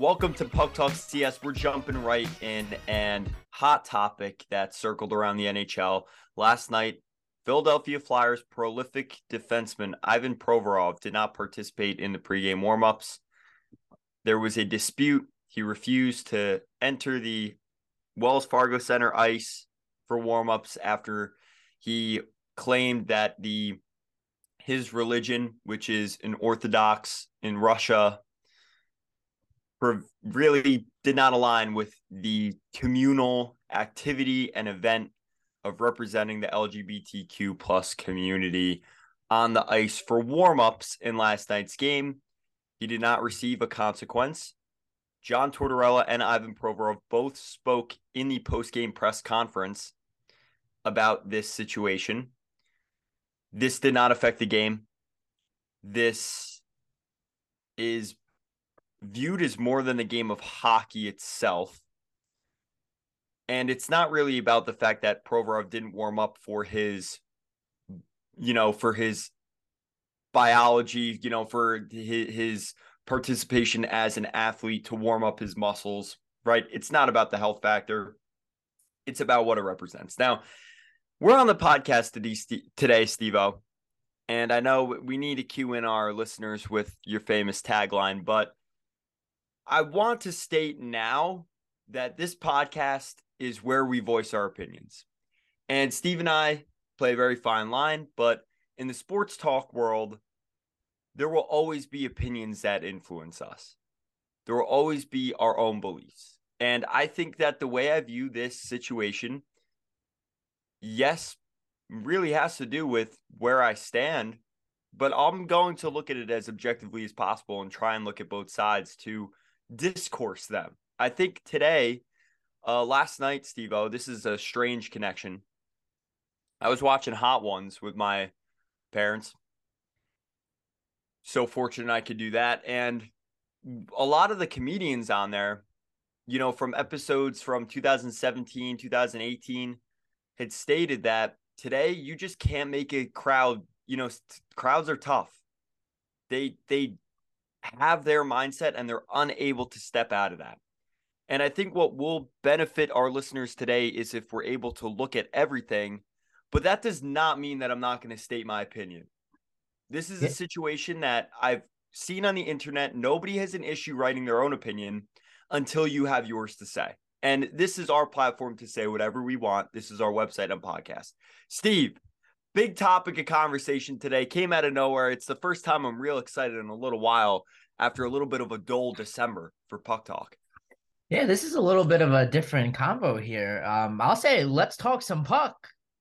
Welcome to Puck Talk CS. We're jumping right in and hot topic that circled around the NHL last night. Philadelphia Flyers prolific defenseman Ivan Provorov did not participate in the pregame warmups. There was a dispute. He refused to enter the Wells Fargo Center ice for warmups after he claimed that the his religion, which is an Orthodox in Russia, really did not align with the communal activity and event of representing the LGBTQ plus community on the ice for warm-ups in last night's game. He did not receive a consequence. John Tortorella and Ivan Provorov both spoke in the post-game press conference about this situation. This did not affect the game. This is viewed as more than a game of hockey itself. And it's not really about the fact that Provorov didn't warm up for his, you know, for his biology, you know, for his, his participation as an athlete to warm up his muscles, right? It's not about the health factor. It's about what it represents. Now, we're on the podcast today, today Steve-O, and I know we need to cue in our listeners with your famous tagline, but I want to state now that this podcast is where we voice our opinions. And Steve and I play a very fine line, but in the sports talk world, there will always be opinions that influence us. There will always be our own beliefs. And I think that the way I view this situation, yes, really has to do with where I stand, but I'm going to look at it as objectively as possible and try and look at both sides to discourse them. I think today, uh, last night, Steve O, this is a strange connection. I was watching Hot Ones with my parents. So fortunate I could do that. And a lot of the comedians on there, you know, from episodes from 2017, 2018, had stated that today you just can't make a crowd, you know, crowds are tough. They they have their mindset and they're unable to step out of that. And I think what will benefit our listeners today is if we're able to look at everything, but that does not mean that I'm not going to state my opinion. This is a situation that I've seen on the internet. Nobody has an issue writing their own opinion until you have yours to say. And this is our platform to say whatever we want. This is our website and podcast. Steve, big topic of conversation today came out of nowhere. It's the first time I'm real excited in a little while after a little bit of a dull December for Puck Talk. Yeah, this is a little bit of a different combo here. Um, I'll say let's talk some puck.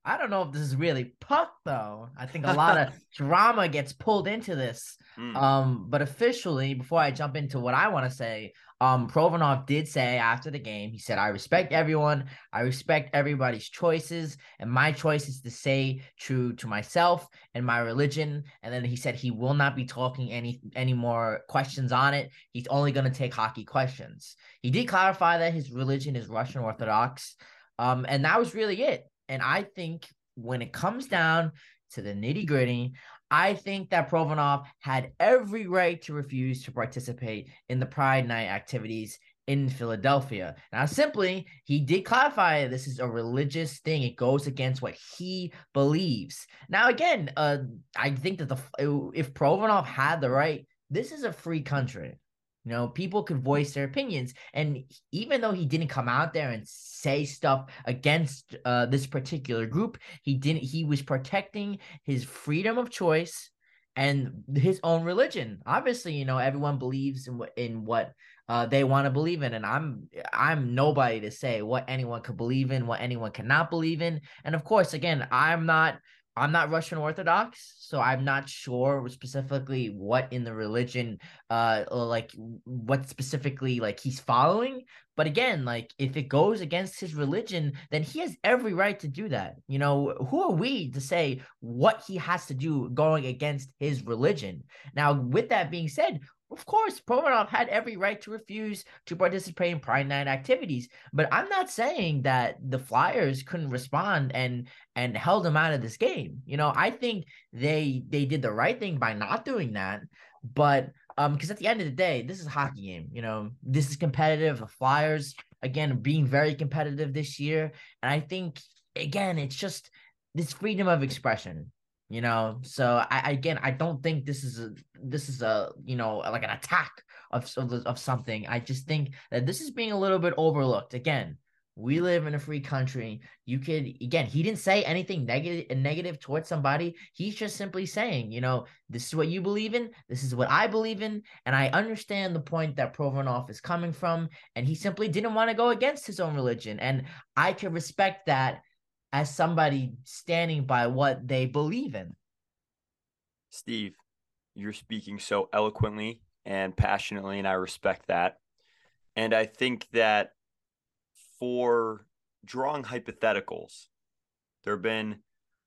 I don't know if this is really puck though. I think a lot of drama gets pulled into this. Mm. Um, but officially, before I jump into what I want to say, um, Provorov did say after the game, he said, I respect everyone. I respect everybody's choices. And my choice is to say true to myself and my religion. And then he said he will not be talking any any more questions on it. He's only going to take hockey questions. He did clarify that his religion is Russian Orthodox. Um, and that was really it. And I think when it comes down to the nitty gritty, I think that Provorov had every right to refuse to participate in the Pride Night activities in Philadelphia. Now, simply, he did clarify this is a religious thing. It goes against what he believes. Now, again, uh, I think that the if Provorov had the right, this is a free country. You know, people could voice their opinions. And even though he didn't come out there and say stuff against uh, this particular group, he didn't, he was protecting his freedom of choice and his own religion. Obviously, you know, everyone believes in what, in what uh, they want to believe in. And I'm, I'm nobody to say what anyone could believe in, what anyone cannot believe in. And of course, again, I'm not, I'm not Russian Orthodox, so I'm not sure specifically what in the religion, uh, like what specifically like he's following. But again, like if it goes against his religion, then he has every right to do that. You know, who are we to say what he has to do going against his religion? Now, with that being said, of course, Provorov had every right to refuse to participate in Pride Night activities, but I'm not saying that the Flyers couldn't respond and and held him out of this game. You know, I think they they did the right thing by not doing that, but Um, because at the end of the day, this is a hockey game. You know, this is competitive. The Flyers, again, being very competitive this year. And I think again, it's just this freedom of expression you know? So i again i don't think this is a this is a you know like an attack of, of something. I just think that this is being a little bit overlooked. Again we live in a free country. You could again he didn't say anything negative negative towards somebody. He's just simply saying you know this is what you believe in. This is what i believe in. And i understand the point that Provorov is coming from. And he simply didn't want to go against his own religion. And i can respect that as somebody standing by what they believe in. Steve, you're speaking so eloquently and passionately, and I respect that. And I think that for drawing hypotheticals, there have been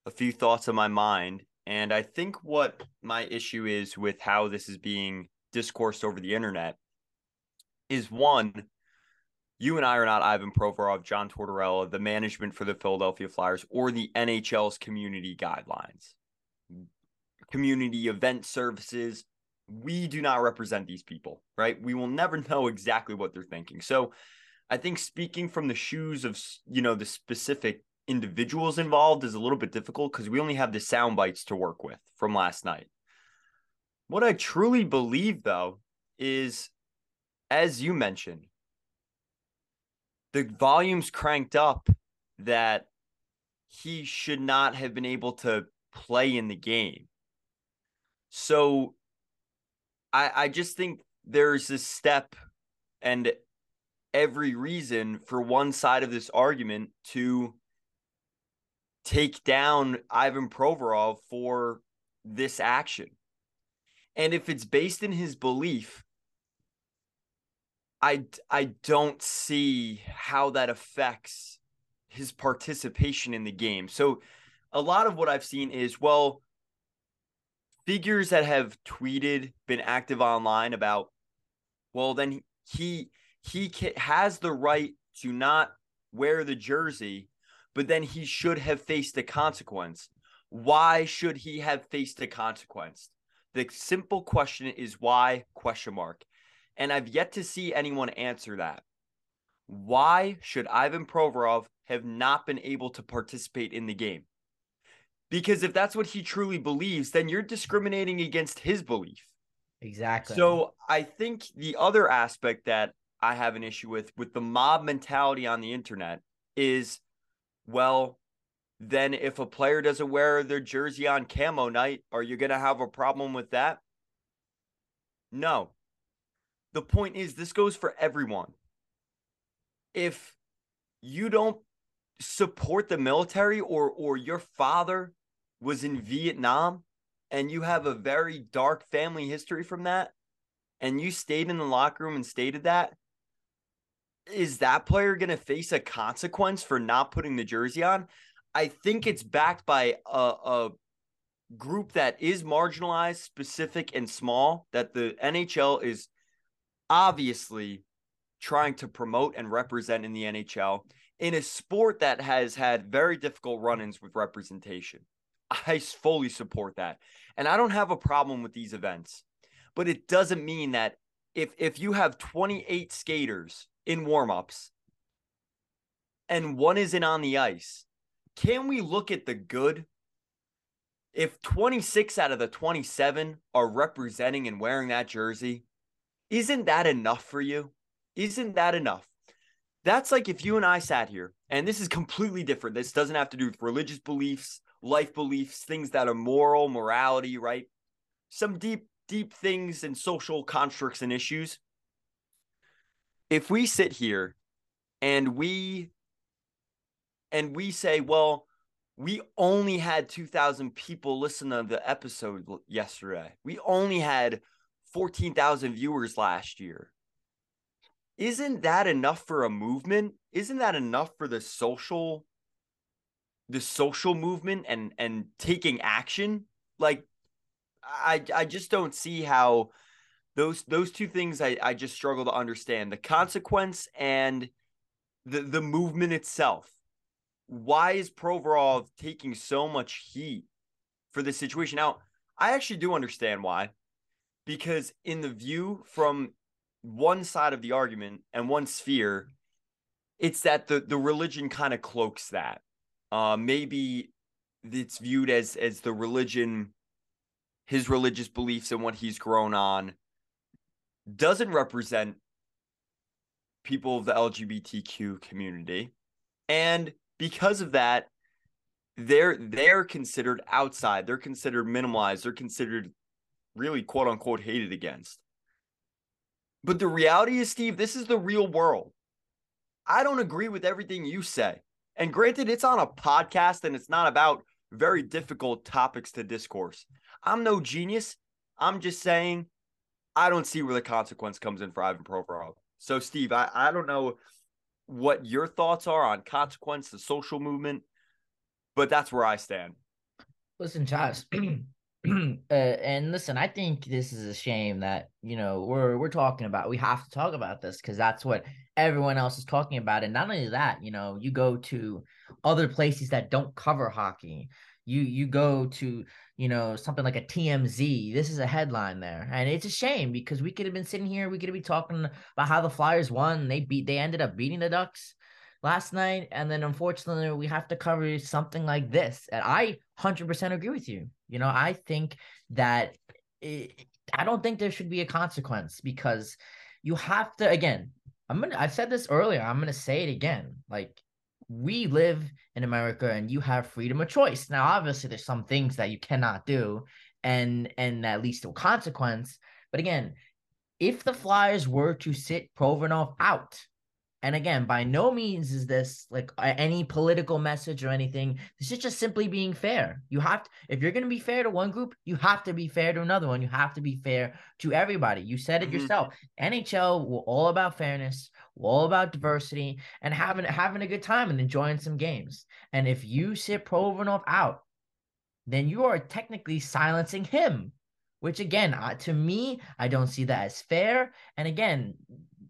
a few thoughts in my mind. And I think what my issue is with how this is being discoursed over the internet is one, you and I are not Ivan Provorov, John Tortorella, the management for the Philadelphia Flyers, or the NHL's community guidelines, community event services. We do not represent these people, right? We will never know exactly what they're thinking. So I think speaking from the shoes of, you know, the specific individuals involved is a little bit difficult because we only have the sound bites to work with from last night. What I truly believe, though, is as you mentioned, the volume's cranked up that he should not have been able to play in the game. So I I just think there's a step and every reason for one side of this argument to take down Ivan Provorov for this action. And if it's based in his belief I I don't see how that affects his participation in the game. So a lot of what I've seen is well figures that have tweeted been active online about well then he he has the right to not wear the jersey but then he should have faced a consequence. Why should he have faced a consequence? The simple question is why question mark. And I've yet to see anyone answer that. Why should Ivan Provorov have not been able to participate in the game? Because if that's what he truly believes, then you're discriminating against his belief. Exactly. So I think the other aspect that I have an issue with with the mob mentality on the internet is well then if a player doesn't wear their jersey on camo night are you going to have a problem with that? No the point is this goes for everyone. If you don't support the military or or your father was in Vietnam and you have a very dark family history from that and you stayed in the locker room and stated that is that player going to face a consequence for not putting the jersey on? I think it's backed by a, a group that is marginalized, specific, and small that the NHL is obviously trying to promote and represent in the NHL in a sport that has had very difficult run ins with representation. I fully support that. And I don't have a problem with these events, but it doesn't mean that if, if you have 28 skaters in warmups and one isn't on the ice, can we look at the good? If 26 out of the 27 are representing and wearing that jersey, isn't that enough for you? Isn't that enough? That's like if you and I sat here, and this is completely different. This doesn't have to do with religious beliefs, life beliefs, things that are moral, morality, right? Some deep, deep things and social constructs and issues. If we sit here and we and we say, well, we only had 2,000 people listen to the episode yesterday. We only had 14,000 viewers last year. Isn't that enough for a movement? Isn't that enough for the social the social movement and and taking action? Like I I just don't see how those those two things I, I just struggle to understand. The consequence and the the movement itself. Why is Provorov taking so much heat for this situation? Now, I actually do understand why because in the view from one side of the argument and one sphere, it's that the the religion kind of cloaks that. Uh, maybe it's viewed as as the religion, his religious beliefs and what he's grown on, doesn't represent people of the LGBTQ community, and because of that, they're they're considered outside. They're considered minimalized. They're considered really quote unquote hated against. But the reality is, Steve, this is the real world. I don't agree with everything you say. And granted, it's on a podcast and it's not about very difficult topics to discourse. I'm no genius. I'm just saying I don't see where the consequence comes in for Ivan Provorov. So, Steve, I, I don't know what your thoughts are on consequence, the social movement, but that's where I stand. Listen, Josh, uh, and listen, I think this is a shame that you know we're we're talking about. We have to talk about this because that's what everyone else is talking about. And not only that, you know, you go to other places that don't cover hockey. You you go to you know something like a TMZ. This is a headline there, and it's a shame because we could have been sitting here. We could be talking about how the Flyers won. They beat. They ended up beating the Ducks last night, and then unfortunately we have to cover something like this. And I 100% agree with you. You know, I think that it, I don't think there should be a consequence because you have to again. I'm gonna. I said this earlier. I'm gonna say it again. Like we live in America, and you have freedom of choice. Now, obviously, there's some things that you cannot do, and and that leads to a consequence. But again, if the Flyers were to sit Provorov out, and again, by no means is this like any political message or anything. This is just simply being fair. You have to, if you're going to be fair to one group, you have to be fair to another one. You have to be fair to everybody. You said it mm-hmm. yourself. NHL, we're all about fairness, we're all about diversity, and having having a good time and enjoying some games. And if you sit Provorov out, then you are technically silencing him which again uh, to me i don't see that as fair and again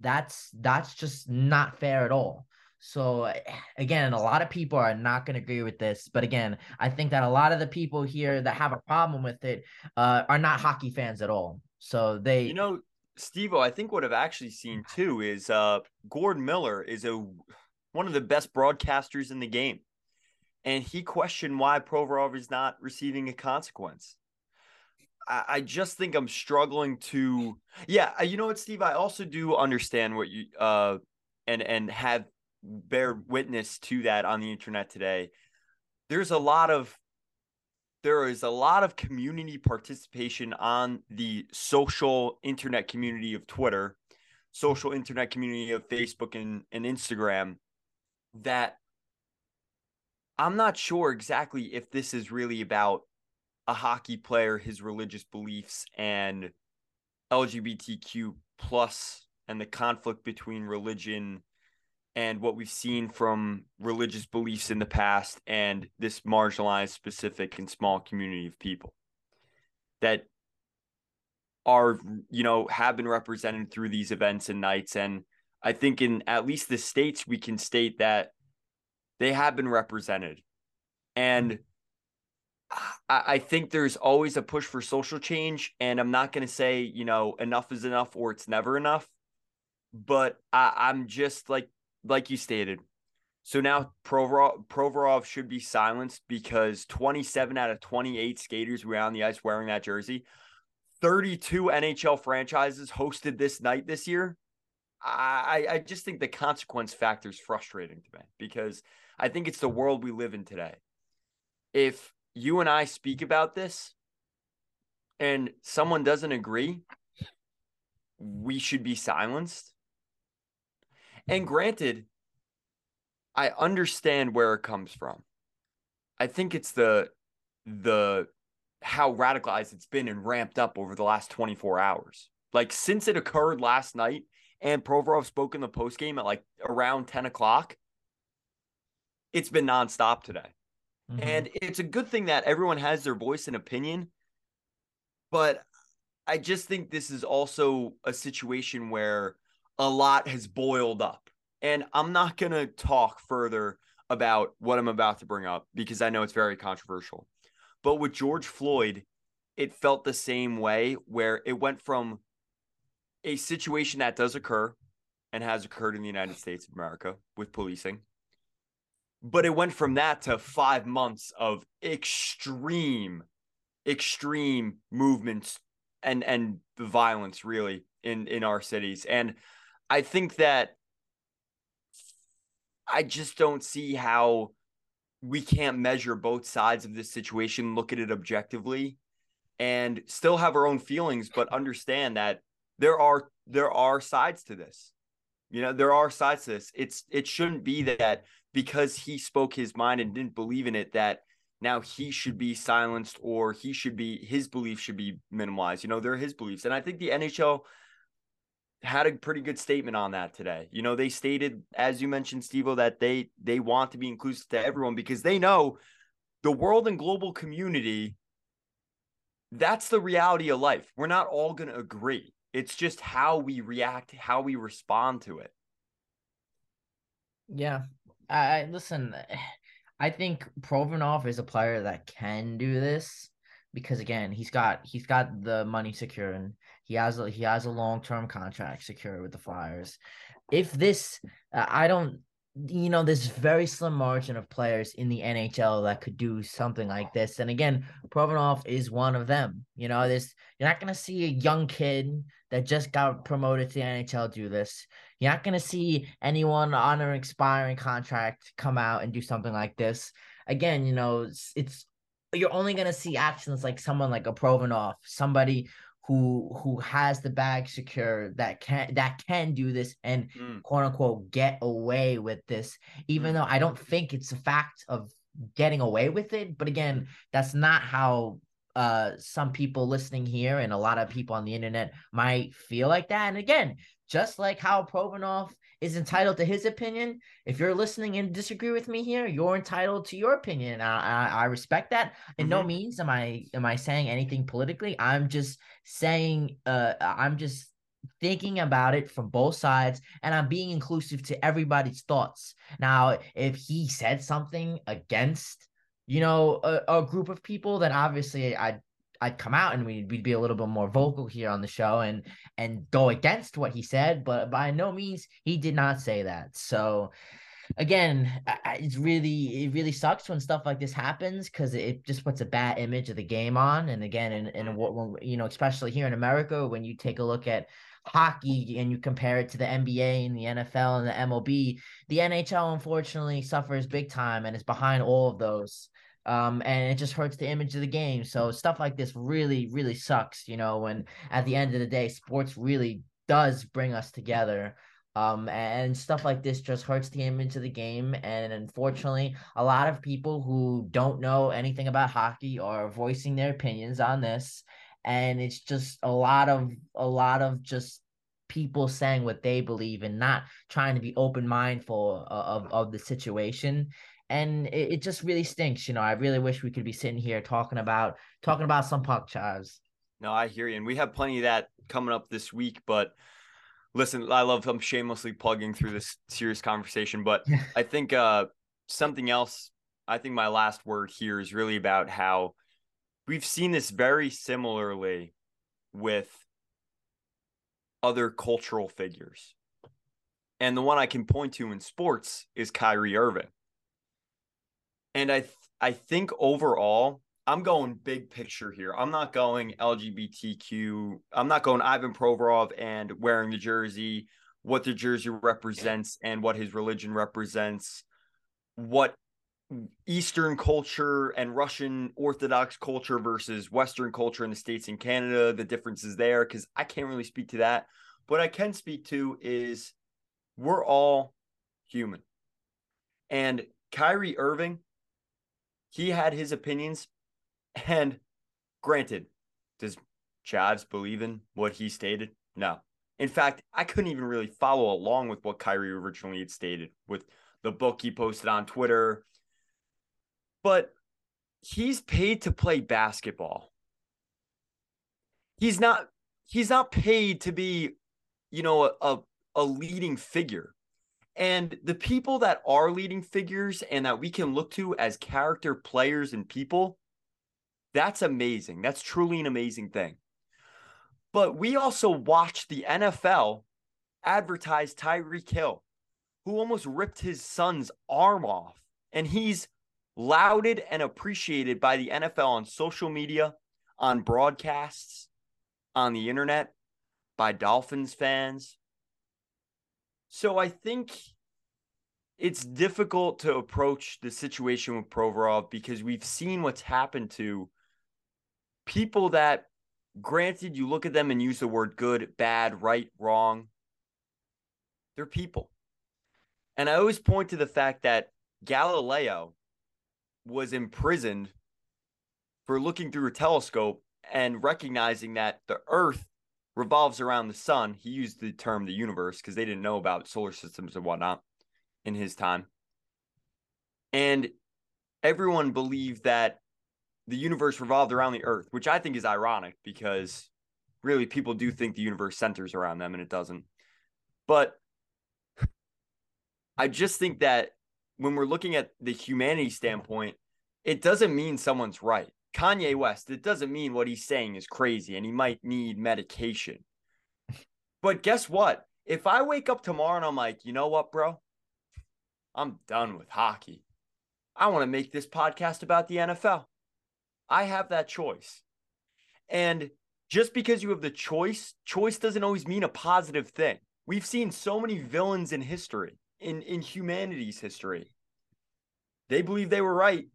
that's that's just not fair at all. So again, a lot of people are not going to agree with this, but again, I think that a lot of the people here that have a problem with it uh, are not hockey fans at all. So they, you know, Steve, I think what I've actually seen too is uh, Gord Miller is a one of the best broadcasters in the game, and he questioned why Provorov is not receiving a consequence. I, I just think I'm struggling to. Yeah, you know what, Steve? I also do understand what you uh and and have bear witness to that on the internet today. There's a lot of there is a lot of community participation on the social internet community of Twitter, social internet community of Facebook and, and Instagram that I'm not sure exactly if this is really about a hockey player, his religious beliefs, and LGBTQ plus and the conflict between religion and what we've seen from religious beliefs in the past and this marginalized specific and small community of people that are you know have been represented through these events and nights. And i think in at least the states we can state that they have been represented. And mm-hmm. I, think there's always a push for social change, and I'm not going to say you know enough is enough or it's never enough, but I, I'm just like like you stated. So now Provorov, Provorov should be silenced because 27 out of 28 skaters were on the ice wearing that jersey. 32 NHL franchises hosted this night this year. I, I just think the consequence factor is frustrating to me because I think it's the world we live in today. If you and I speak about this and someone doesn't agree, we should be silenced. And granted, I understand where it comes from. I think it's the the how radicalized it's been and ramped up over the last 24 hours. Like since it occurred last night and Provorov spoke in the post game at like around 10 o'clock, it's been nonstop today. Mm-hmm. And it's a good thing that everyone has their voice and opinion. But I just think this is also a situation where a lot has boiled up. And I'm not going to talk further about what I'm about to bring up because I know it's very controversial. But with George Floyd, it felt the same way where it went from a situation that does occur and has occurred in the United States of America with policing. But it went from that to five months of extreme, extreme movements and and violence really in in our cities. And I think that I just don't see how we can't measure both sides of this situation, look at it objectively, and still have our own feelings, but understand that there are there are sides to this. You know, there are sides to this. It's it shouldn't be that because he spoke his mind and didn't believe in it that now he should be silenced or he should be his belief should be minimized. You know, they're his beliefs. And I think the NHL had a pretty good statement on that today. You know, they stated, as you mentioned, Stevo, that they they want to be inclusive to everyone because they know the world and global community. That's the reality of life. We're not all going to agree. It's just how we react, how we respond to it. Yeah, I listen. I think Provorov is a player that can do this because again, he's got he's got the money secure and he has a, he has a long term contract secure with the Flyers. If this, uh, I don't, you know, there's very slim margin of players in the NHL that could do something like this. And again, Provorov is one of them. You know, this you're not gonna see a young kid that just got promoted to the NHL do this. You're not gonna see anyone on an expiring contract come out and do something like this. Again, you know, it's, it's you're only gonna see actions like someone like a Provorov, somebody who who has the bag secure that can that can do this and mm. quote unquote get away with this even mm. though i don't think it's a fact of getting away with it but again that's not how uh some people listening here and a lot of people on the internet might feel like that and again just like how Provorov is entitled to his opinion. If you're listening and disagree with me here, you're entitled to your opinion. I, I, I respect that. In mm-hmm. no means am I am I saying anything politically. I'm just saying uh I'm just thinking about it from both sides and I'm being inclusive to everybody's thoughts. Now, if he said something against you know a, a group of people, then obviously I I'd come out and we'd, we'd be a little bit more vocal here on the show and and go against what he said, but by no means he did not say that. So again, it's really it really sucks when stuff like this happens because it just puts a bad image of the game on. And again, and and what you know, especially here in America, when you take a look at hockey and you compare it to the NBA and the NFL and the MLB, the NHL unfortunately suffers big time and is behind all of those um, and it just hurts the image of the game. So stuff like this really, really sucks, you know, when at the end of the day, sports really does bring us together. Um, and stuff like this just hurts the image of the game. And unfortunately, a lot of people who don't know anything about hockey are voicing their opinions on this. And it's just a lot of a lot of just people saying what they believe and not trying to be open mindful of, of, of the situation and it, it, just really stinks. You know, I really wish we could be sitting here talking about talking about some puck chives. No, I hear you, and we have plenty of that coming up this week. But listen, I love I'm shamelessly plugging through this serious conversation, but I think uh, something else. I think my last word here is really about how we've seen this very similarly with other cultural figures. And the one I can point to in sports is Kyrie Irving. And I th- I think overall, I'm going big picture here. I'm not going LGBTQ. I'm not going Ivan Provorov and wearing the jersey, what the jersey represents and what his religion represents, what Eastern culture and Russian Orthodox culture versus Western culture in the States and Canada, the differences there, because I can't really speak to that. What I can speak to is we're all human. And Kyrie Irving he had his opinions. And granted, does Chives believe in what he stated? No. In fact, I couldn't even really follow along with what Kyrie originally had stated with the book he posted on Twitter. But he's paid to play basketball. He's not he's not paid to be, you know, a, a leading figure. And the people that are leading figures and that we can look to as character players and people, That's amazing. That's truly an amazing thing. But we also watched the NFL advertise Tyreek Hill, who almost ripped his son's arm off. And he's lauded and appreciated by the NFL on social media, on broadcasts, on the internet, by Dolphins fans. So I think it's difficult to approach the situation with Provorov because we've seen what's happened to people that, granted, you look at them and use the word good, bad, right, wrong. They're people. And I always point to the fact that Galileo was imprisoned for looking through a telescope and recognizing that the earth revolves around the sun. He used the term the universe because they didn't know about solar systems and whatnot in his time. And everyone believed that the universe revolved around the earth, which I think is ironic because really people do think the universe centers around them and it doesn't. But I just think that when we're looking at the humanity standpoint, it doesn't mean someone's right. Kanye West, it doesn't mean what he's saying is crazy and he might need medication. But guess what? If I wake up tomorrow and I'm like, you know what, bro? I'm done with hockey. I want to make this podcast about the NFL. I have that choice. And just because you have the choice, choice doesn't always mean a positive thing. We've seen so many villains in history, in, in humanity's history. They believe they were right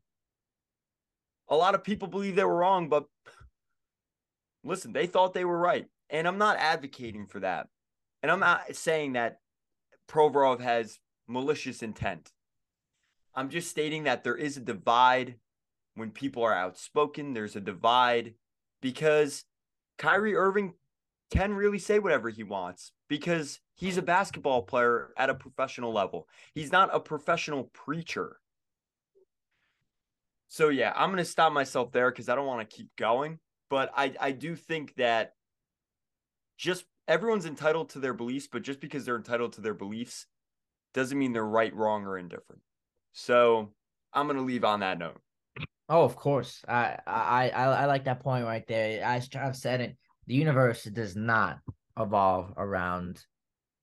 a lot of people believe they were wrong, but listen, they thought they were right. And I'm not advocating for that. And I'm not saying that Provorov has malicious intent. I'm just stating that there is a divide when people are outspoken. There's a divide because Kyrie Irving can really say whatever he wants because he's a basketball player at a professional level. He's not a professional preacher. So yeah, I'm gonna stop myself there because I don't want to keep going. But I I do think that just everyone's entitled to their beliefs, but just because they're entitled to their beliefs doesn't mean they're right, wrong, or indifferent. So I'm gonna leave on that note. Oh, of course. I I I, I like that point right there. As I've said it, the universe does not evolve around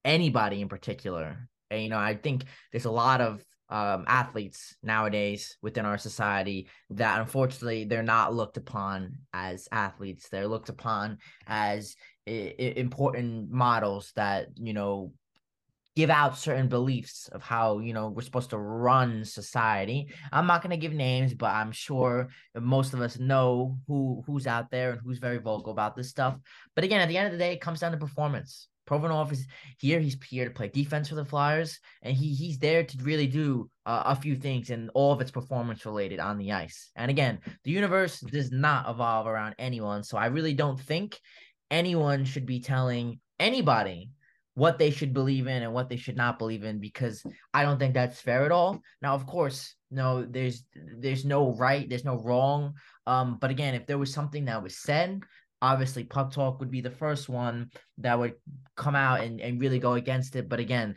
anybody in particular. And, you know, I think there's a lot of um, athletes nowadays within our society that unfortunately they're not looked upon as athletes. They're looked upon as I- important models that you know give out certain beliefs of how you know we're supposed to run society. I'm not going to give names, but I'm sure most of us know who who's out there and who's very vocal about this stuff. But again, at the end of the day, it comes down to performance. Provorov is here. He's here to play defense for the Flyers, and he he's there to really do uh, a few things, and all of it's performance related on the ice. And again, the universe does not evolve around anyone, so I really don't think anyone should be telling anybody what they should believe in and what they should not believe in because I don't think that's fair at all. Now, of course, no, there's there's no right, there's no wrong. Um, but again, if there was something that was said obviously puck talk would be the first one that would come out and, and really go against it but again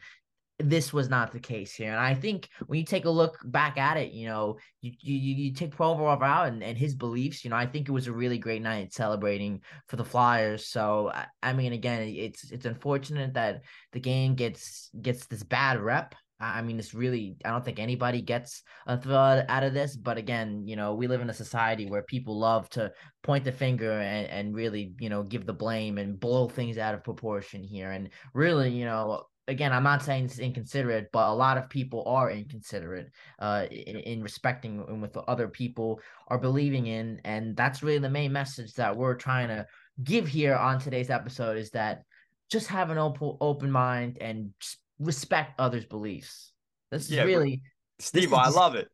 this was not the case here and i think when you take a look back at it you know you you, you take provorov out and, and his beliefs you know i think it was a really great night celebrating for the flyers so I, I mean again it's it's unfortunate that the game gets gets this bad rep I mean, it's really, I don't think anybody gets a thrill out of this. But again, you know, we live in a society where people love to point the finger and, and really, you know, give the blame and blow things out of proportion here. And really, you know, again, I'm not saying it's inconsiderate, but a lot of people are inconsiderate uh, in, in respecting and with other people are believing in. And that's really the main message that we're trying to give here on today's episode is that just have an open, open mind and respect others' beliefs. This is yeah, really Steve, I love it.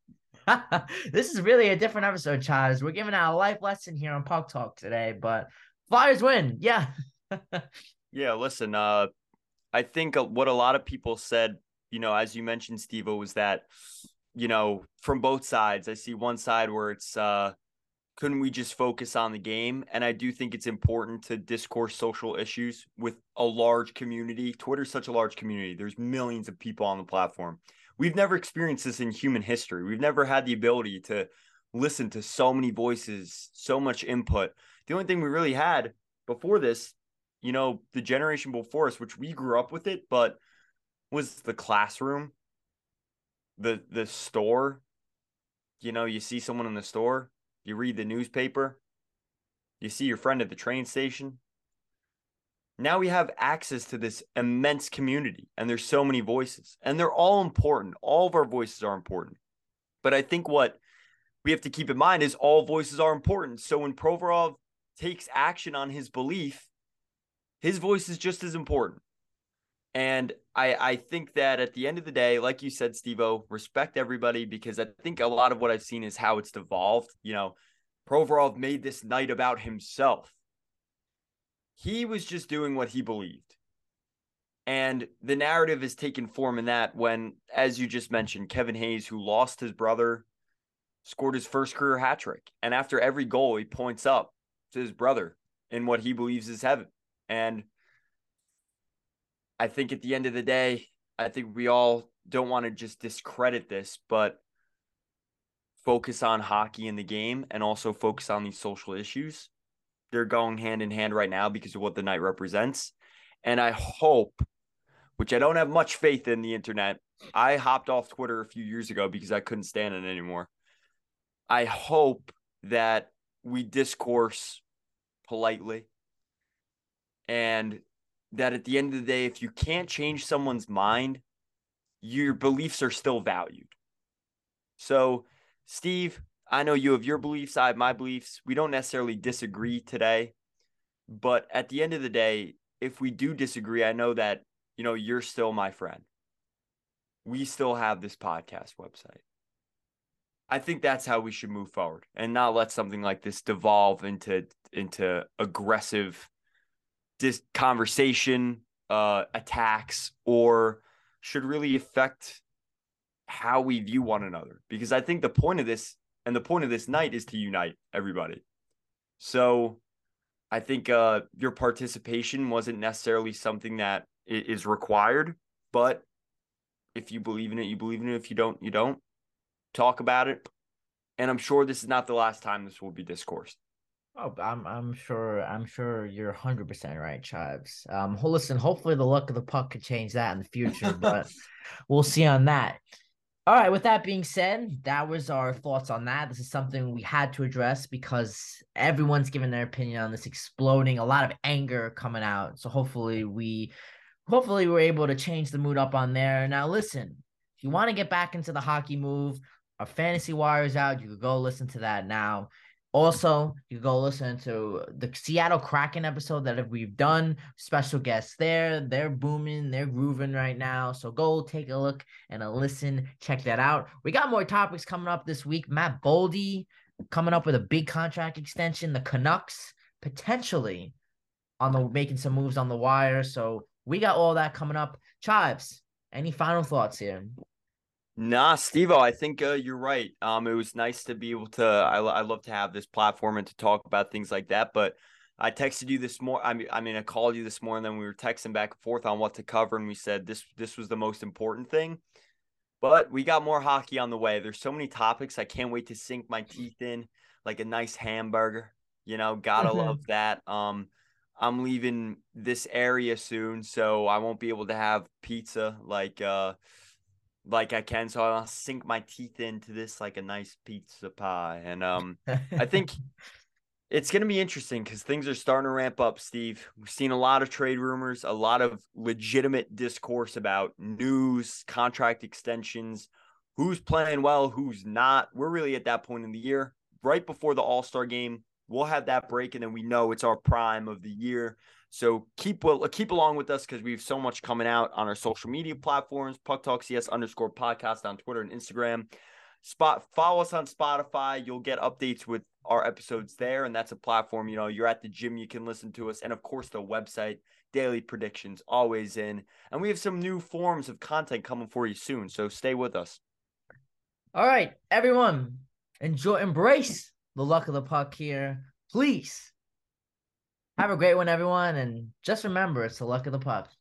this is really a different episode, Chives. We're giving out a life lesson here on Puck Talk today, but Flyers win. Yeah. yeah, listen, uh I think what a lot of people said, you know, as you mentioned, Steve, was that, you know, from both sides, I see one side where it's uh couldn't we just focus on the game? And I do think it's important to discourse social issues with a large community. Twitter's such a large community. There's millions of people on the platform. We've never experienced this in human history. We've never had the ability to listen to so many voices, so much input. The only thing we really had before this, you know, the generation before us, which we grew up with it, but was the classroom, the the store. You know, you see someone in the store, you read the newspaper, you see your friend at the train station. Now we have access to this immense community, and there's so many voices, and they're all important. All of our voices are important. But I think what we have to keep in mind is all voices are important. So when Provorov takes action on his belief, his voice is just as important. And I, I think that at the end of the day, like you said, Stevo, respect everybody because I think a lot of what I've seen is how it's devolved. You know, Provorov made this night about himself. He was just doing what he believed. And the narrative has taken form in that when, as you just mentioned, Kevin Hayes, who lost his brother, scored his first career hat trick. And after every goal, he points up to his brother in what he believes is heaven. And I think at the end of the day, I think we all don't want to just discredit this, but focus on hockey in the game and also focus on these social issues. They're going hand in hand right now because of what the night represents. And I hope, which I don't have much faith in the internet, I hopped off Twitter a few years ago because I couldn't stand it anymore. I hope that we discourse politely and that at the end of the day, if you can't change someone's mind, your beliefs are still valued. So, Steve, I know you have your beliefs, I have my beliefs. We don't necessarily disagree today, but at the end of the day, if we do disagree, I know that, you know, you're still my friend. We still have this podcast website. I think that's how we should move forward and not let something like this devolve into into aggressive this conversation, uh, attacks, or should really affect how we view one another. Because I think the point of this and the point of this night is to unite everybody. So I think uh, your participation wasn't necessarily something that is required, but if you believe in it, you believe in it. If you don't, you don't. Talk about it. And I'm sure this is not the last time this will be discoursed. Oh, I'm I'm sure I'm sure you're hundred percent right, Chives. Um, listen, hopefully the luck of the puck could change that in the future, but we'll see on that. All right, with that being said, that was our thoughts on that. This is something we had to address because everyone's given their opinion on this exploding, a lot of anger coming out. So hopefully we hopefully we're able to change the mood up on there. Now listen, if you want to get back into the hockey move, our fantasy wires out, you could go listen to that now. Also, you go listen to the Seattle Kraken episode that we've done. Special guests there. They're booming, they're grooving right now. So go take a look and a listen. Check that out. We got more topics coming up this week. Matt Boldy coming up with a big contract extension. The Canucks potentially on the making some moves on the wire. So we got all that coming up. Chives, any final thoughts here? Nah, Stevo, I think uh, you're right. Um, it was nice to be able to. I, I love to have this platform and to talk about things like that. But I texted you this morning. I mean, I mean, I called you this morning. Then we were texting back and forth on what to cover, and we said this this was the most important thing. But we got more hockey on the way. There's so many topics. I can't wait to sink my teeth in, like a nice hamburger. You know, gotta mm-hmm. love that. Um, I'm leaving this area soon, so I won't be able to have pizza like uh like I can. So I'll sink my teeth into this like a nice pizza pie. And um I think it's gonna be interesting because things are starting to ramp up, Steve. We've seen a lot of trade rumors, a lot of legitimate discourse about news, contract extensions, who's playing well, who's not. We're really at that point in the year, right before the All-Star game. We'll have that break, and then we know it's our prime of the year. So keep uh, keep along with us because we have so much coming out on our social media platforms, Puck Talk CS underscore podcast on Twitter and Instagram. Spot follow us on Spotify. You'll get updates with our episodes there, and that's a platform. You know, you're at the gym, you can listen to us, and of course the website, daily predictions, always in. And we have some new forms of content coming for you soon. So stay with us. All right, everyone, enjoy, embrace the luck of the puck here, please have a great one, everyone. And just remember, it's the luck of the puck.